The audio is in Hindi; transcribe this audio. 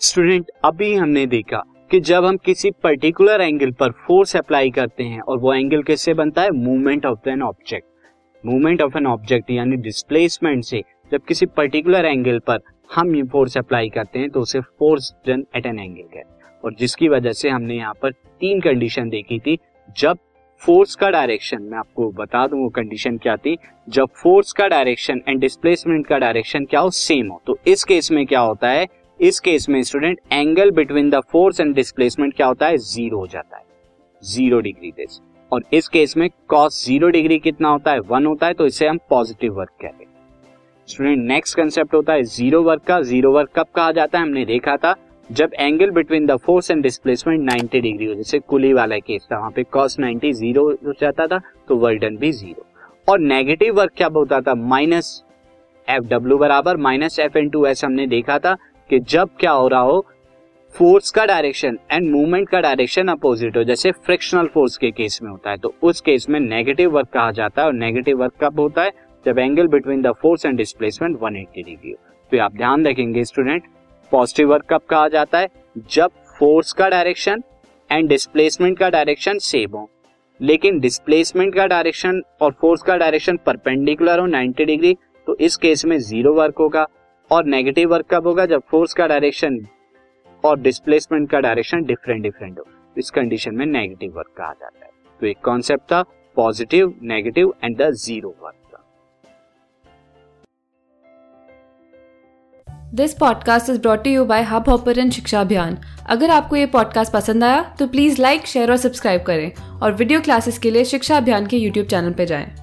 स्टूडेंट अभी हमने देखा कि जब हम किसी पर्टिकुलर एंगल पर फोर्स अप्लाई करते हैं और वो एंगल किससे बनता है? Movement of an object movement of an object यानी डिस्प्लेसमेंट से जब किसी पर्टिकुलर एंगल पर हम ये फोर्स अप्लाई करते हैं तो उसे force done at an angle कहते हैं। और जिसकी वजह से हमने यहाँ पर तीन कंडीशन देखी थी। जब फोर्स का डायरेक्शन मैं आपको बता दूँ वो कंडीशन क्या थी? जब फोर्स का डायरेक्शन एंड डिस्प्लेसमेंट का डायरेक्शन क्या हो? सेम हो। तो इस केस में क्या होता है? इस केस में student angle between the force and displacement क्या होता है? ज़ीरो हो जाता है। ज़ीरो डिग्री दिस और इस केस में कॉस ज़ीरो डिग्री कितना होता है? वन होता है तो इसे हम पॉजिटिव वर्क कहते हैं। स्टूडेंट नेक्स्ट कंसेप्ट होता है ज़ीरो वर्क का। ज़ीरो वर्क कब कहा जाता है? हमने देखा था, जब angle between the force and displacement 90 degree हो, जैसे कुली वाला केस था, वहाँ पे कॉस 90 ज़ीरो हो जाता था तो वर्क डन भी ज़ीरो और नेगेटिव वर्क क्या होता था? माइनस एफ़ डब्ल्यू बराबर minus F N to S हमने देखा था कि जब क्या हो रहा हो फोर्स का डायरेक्शन एंड मूवमेंट का डायरेक्शन अपोजिट हो, जैसे फ्रिक्शनल फोर्स के केस में होता है तो उस केस में नेगेटिव वर्क कहा जाता है और नेगेटिव वर्क कब होता है? जब angle between the force and displacement 180 degree हो। तो आप ध्यान रखेंगे स्टूडेंट पॉजिटिव वर्क कब कहा जाता है? जब फोर्स का डायरेक्शन एंड डिस्प्लेसमेंट का डायरेक्शन सेम हो। लेकिन डिस्प्लेसमेंट का डायरेक्शन और फोर्स का डायरेक्शन परपेंडिकुलर हो 90 डिग्री तो इस केस में ज़ीरो वर्क होगा। और नेगेटिव वर्क कब होगा? जब फोर्स का डायरेक्शन और डिस्प्लेसमेंट का डायरेक्शन डिफरेंट डिफरेंट हो। इस कंडीशन में नेगेटिव वर्क कहा जाता है। तो एक कॉन्सेप्ट था positive negative and the zero work this podcast is brought you by Hubhopper शिक्षा अभियान अगर आपको ये पॉडकास्ट पसंद आया तो प्लीज़ लाइक शेयर और सब्सक्राइब करें। और वीडियो क्लासेस के लिए शिक्षा अभियान के यूट्यूब चैनल पर जाएँ।